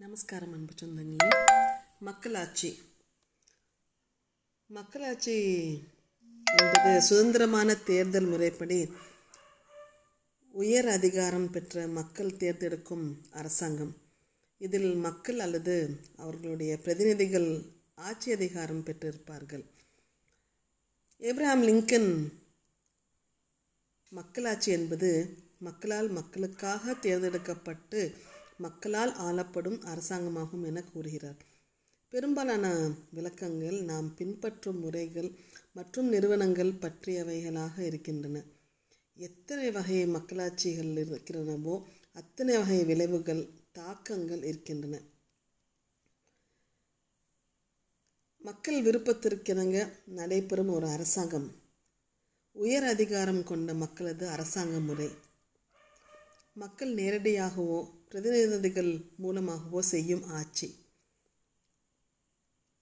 நமஸ்காரம் அன்பு சொந்தங்களே மக்களாட்சி மக்களாட்சி என்பது சுதந்திரமான தேர்தல் முறைப்படி உயர் அதிகாரம் பெற்ற மக்கள் தேர்ந்தெடுக்கும் அரசாங்கம் இதில் மக்கள் அல்லது அவர்களுடைய பிரதிநிதிகள் ஆட்சி அதிகாரம் பெற்றிருப்பார்கள் ஏப்ரஹாம் லிங்கன் மக்களாட்சி என்பது மக்களால் மக்களுக்காக தேர்ந்தெடுக்கப்பட்டு மக்களால் ஆளப்படும் அரசாங்கமாகும் என கூறுகிறார். பெரும்பாலான விளக்கங்கள் நாம் பின்பற்றும் முறைகள் மற்றும் நிறுவனங்கள் பற்றியவைகளாக இருக்கின்றன. எத்தனை வகை மக்களாட்சிகள் இருக்கிறனவோ அத்தனை வகை விளைவுகள் தாக்கங்கள் இருக்கின்றன. மக்கள் விருப்பத்திற்கிணங்க நடைபெறும் ஒரு அரசாங்கம். உயர் அதிகாரம் கொண்ட மக்களது அரசாங்க முறை. மக்கள் நேரடியாகவோ பிரதிநிதிகள் மூலமாகவோ செய்யும் ஆட்சி.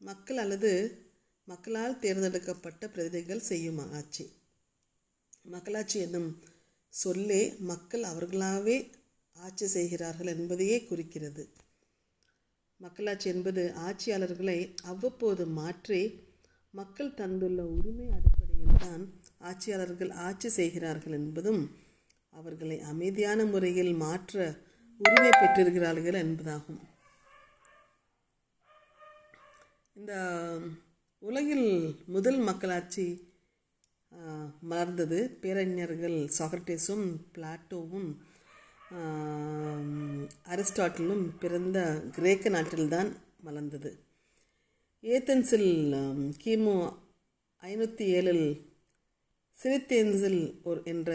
மக்கள் அல்லது மக்களால் தேர்ந்தெடுக்கப்பட்ட பிரதிநிதிகள் செய்யும் ஆட்சி. மக்களாட்சி என்னும் சொல்லே மக்கள் அவர்களாகவே ஆட்சி செய்கிறார்கள் என்பதையே குறிக்கிறது. மக்களாட்சி என்பது ஆட்சியாளர்களை அவ்வப்போது மாற்றி மக்கள் தந்துள்ள உரிமை அடிப்படையில் தான் ஆட்சியாளர்கள் ஆட்சி செய்கிறார்கள் என்பதும் அவர்களை அமைதியான முறையில் மாற்ற உரிமை பெற்றிருக்கிறார்கள் என்பதாகும். இந்த உலகில் முதல் மக்களாட்சி மலர்ந்தது பேரறிஞர்கள் சாக்ரட்டிஸும் பிளாட்டோவும் அரிஸ்டாட்டிலும் பிறந்த கிரேக்க நாட்டில்தான் மலர்ந்தது. ஏத்தன்ஸில் கிமு ஐநூற்றி ஏழில் சிரித்தேன்ஸில் ஒரு என்ற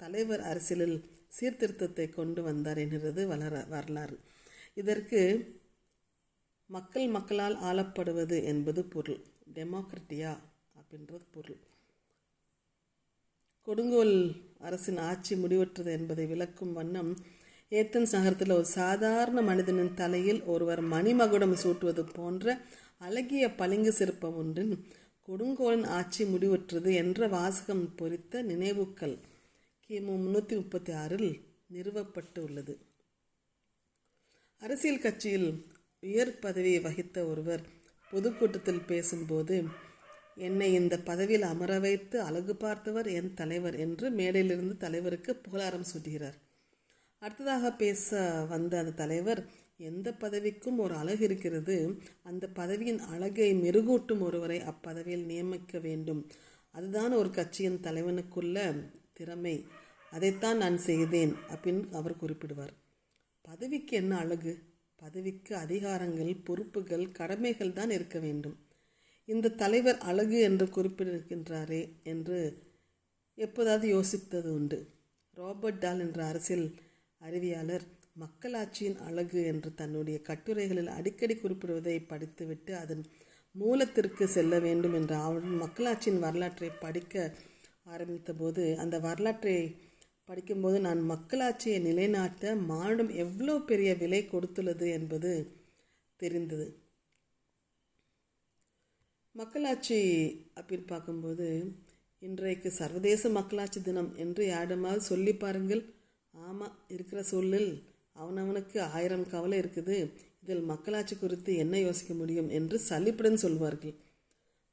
தலைவர் அரசியலில் சீர்திருத்தத்தை கொண்டு வந்தார் என்கிறது வளர வரலாறு. இதற்கு மக்கள் மக்களால் ஆளப்படுவது என்பது பொருள். டெமோக்ரட்டியா அப்படின்றது பொருள். கொடுங்கோல் அரசின் ஆட்சி முடிவற்றது என்பதை விளக்கும் வண்ணம் ஏத்தன்ஸ் நகரத்தில் ஒரு சாதாரண மனிதனின் தலையில் ஒருவர் மணிமகுடம் சூட்டுவது போன்ற அழகிய பளிங்கு சிற்பம் ஒன்றின் கொடுங்கோலின் ஆட்சி முடிவற்றது என்ற வாசகம் பொறித்த நினைவுக்கள். கிமு முன்னூற்றி முப்பத்தி ஆறில் நிறுவப்பட்டு உள்ளது அரசியல் கட்சியில் உயர் பதவியை வகித்த ஒருவர் பொதுக்கூட்டத்தில் பேசும்போது என்னை இந்த பதவியில் அமர வைத்து அழகு பார்த்தவர் என் தலைவர் என்று மேடையிலிருந்து தலைவருக்கு புகழாரம் சூட்டுகிறார். அடுத்ததாக பேச வந்த அந்த தலைவர் எந்த பதவிக்கும் ஒரு அழகு இருக்கிறது. அந்த பதவியின் அழகை மெருகூட்டும் ஒருவரை அப்பதவியில் நியமிக்க வேண்டும். அதுதான் ஒரு கட்சியின் தலைவனுக்குள்ள திறமை. அதைத்தான் நான் செய்தேன் அப்படின்னு அவர் குறிப்பிடுவார். பதவிக்கு என்ன அழகு? பதவிக்கு அதிகாரங்கள் பொறுப்புகள் கடமைகள் தான் இருக்க வேண்டும். இந்த தலைவர் அழகு என்று குறிப்பிட்டிருக்கின்றாரே என்று எப்போதாவது யோசித்தது உண்டு. ராபர்ட் டால் என்ற அரசியல் அறிவியாளர் மக்களாட்சியின் அழகு என்று தன்னுடைய கட்டுரைகளில் அடிக்கடி குறிப்பிடுவதை படித்துவிட்டு அதன் மூலத்திற்கு செல்ல வேண்டும் என்ற அவன் மக்களாட்சியின் வரலாற்றை படிக்க ஆரம்பித்தபோது அந்த வரலாற்றை படிக்கும்போது நான் மக்களாட்சியை நிலைநாட்ட மானுடம் எவ்வளோ பெரிய விலை கொடுத்துள்ளது என்பது தெரிந்தது. மக்களாட்சி அப்படின்னு பார்க்கும்போது இன்றைக்கு சர்வதேச மக்களாட்சி தினம் என்று யாருமாவது சொல்லி பாருங்கள். ஆமாம் இருக்கிற சூழலில் அவனவனுக்கு ஆயிரம் கவலை இருக்குது. இதில் மக்களாட்சி குறித்து என்ன யோசிக்க முடியும் என்று சலிப்புடன் சொல்வார்கள்.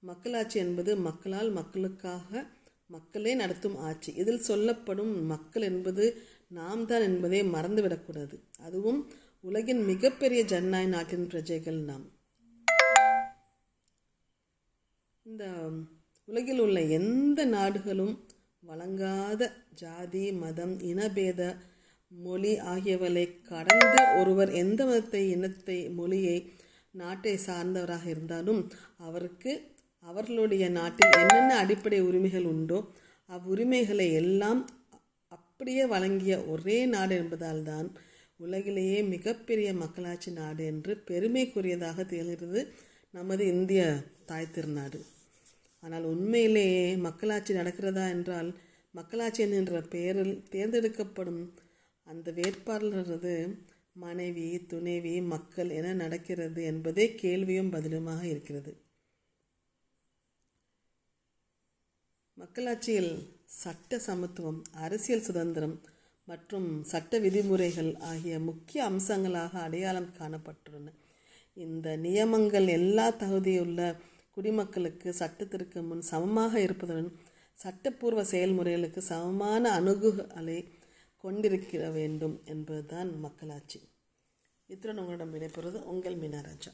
மக்களாட்சி என்பது மக்களால் மக்களுக்காக மக்களே நடத்தும் ஆட்சி. இதில் சொல்லப்படும் மக்கள் என்பது நாம் தான் என்பதை மறந்துவிடக்கூடாது. அதுவும் உலகின் மிகப்பெரிய ஜனநாயக நாட்டின் பிரஜைகள் நாம். இந்த உலகில் உள்ள எந்த நாடுகளும் வழங்காத ஜாதி மதம் இனபேத மொழி ஆகியவளை கடந்து ஒருவர் எந்த மதத்தை இனத்தை மொழியை நாட்டை சார்ந்தவராக இருந்தாலும் அவருக்கு அவர்களுடைய நாட்டில் என்னென்ன அடிப்படை உரிமைகள் உண்டோ அவ்வுரிமைகளை எல்லாம் அப்படியே வழங்கிய ஒரே நாடு என்பதால் தான் உலகிலேயே மிகப்பெரிய மக்களாட்சி நாடு என்று பெருமைக்குரியதாக திகழ்கிறது நமது இந்திய தாய் திருநாடு. ஆனால் உண்மையிலேயே மக்களாட்சி நடக்கிறதா என்றால் மக்களாட்சி என்கின்ற பெயரில் தேர்ந்தெடுக்கப்படும் அந்த வேட்பாளரது மனைவி துணைவி மக்கள் என நடக்கிறது என்பதே கேள்வியும் பதிலுமாக இருக்கிறது. மக்களாட்சியில் சட்ட சமத்துவம் அரசியல் சுதந்திரம் மற்றும் சட்ட விதிமுறைகள் ஆகிய முக்கிய அம்சங்களாக அடையாளம் காணப்பட்டுள்ளன. இந்த நியமங்கள் எல்லா தகுதியுள்ள குடிமக்களுக்கு சட்டத்திற்கு முன் சமமாக இருப்பதுடன் சட்டப்பூர்வ செயல்முறைகளுக்கு சமமான அணுகுகளை கொண்டிருக்க வேண்டும் என்பதுதான் மக்களாட்சி. இத்துடன் உங்களிடம் விடைபெறுவது உங்கள் மீனராஜா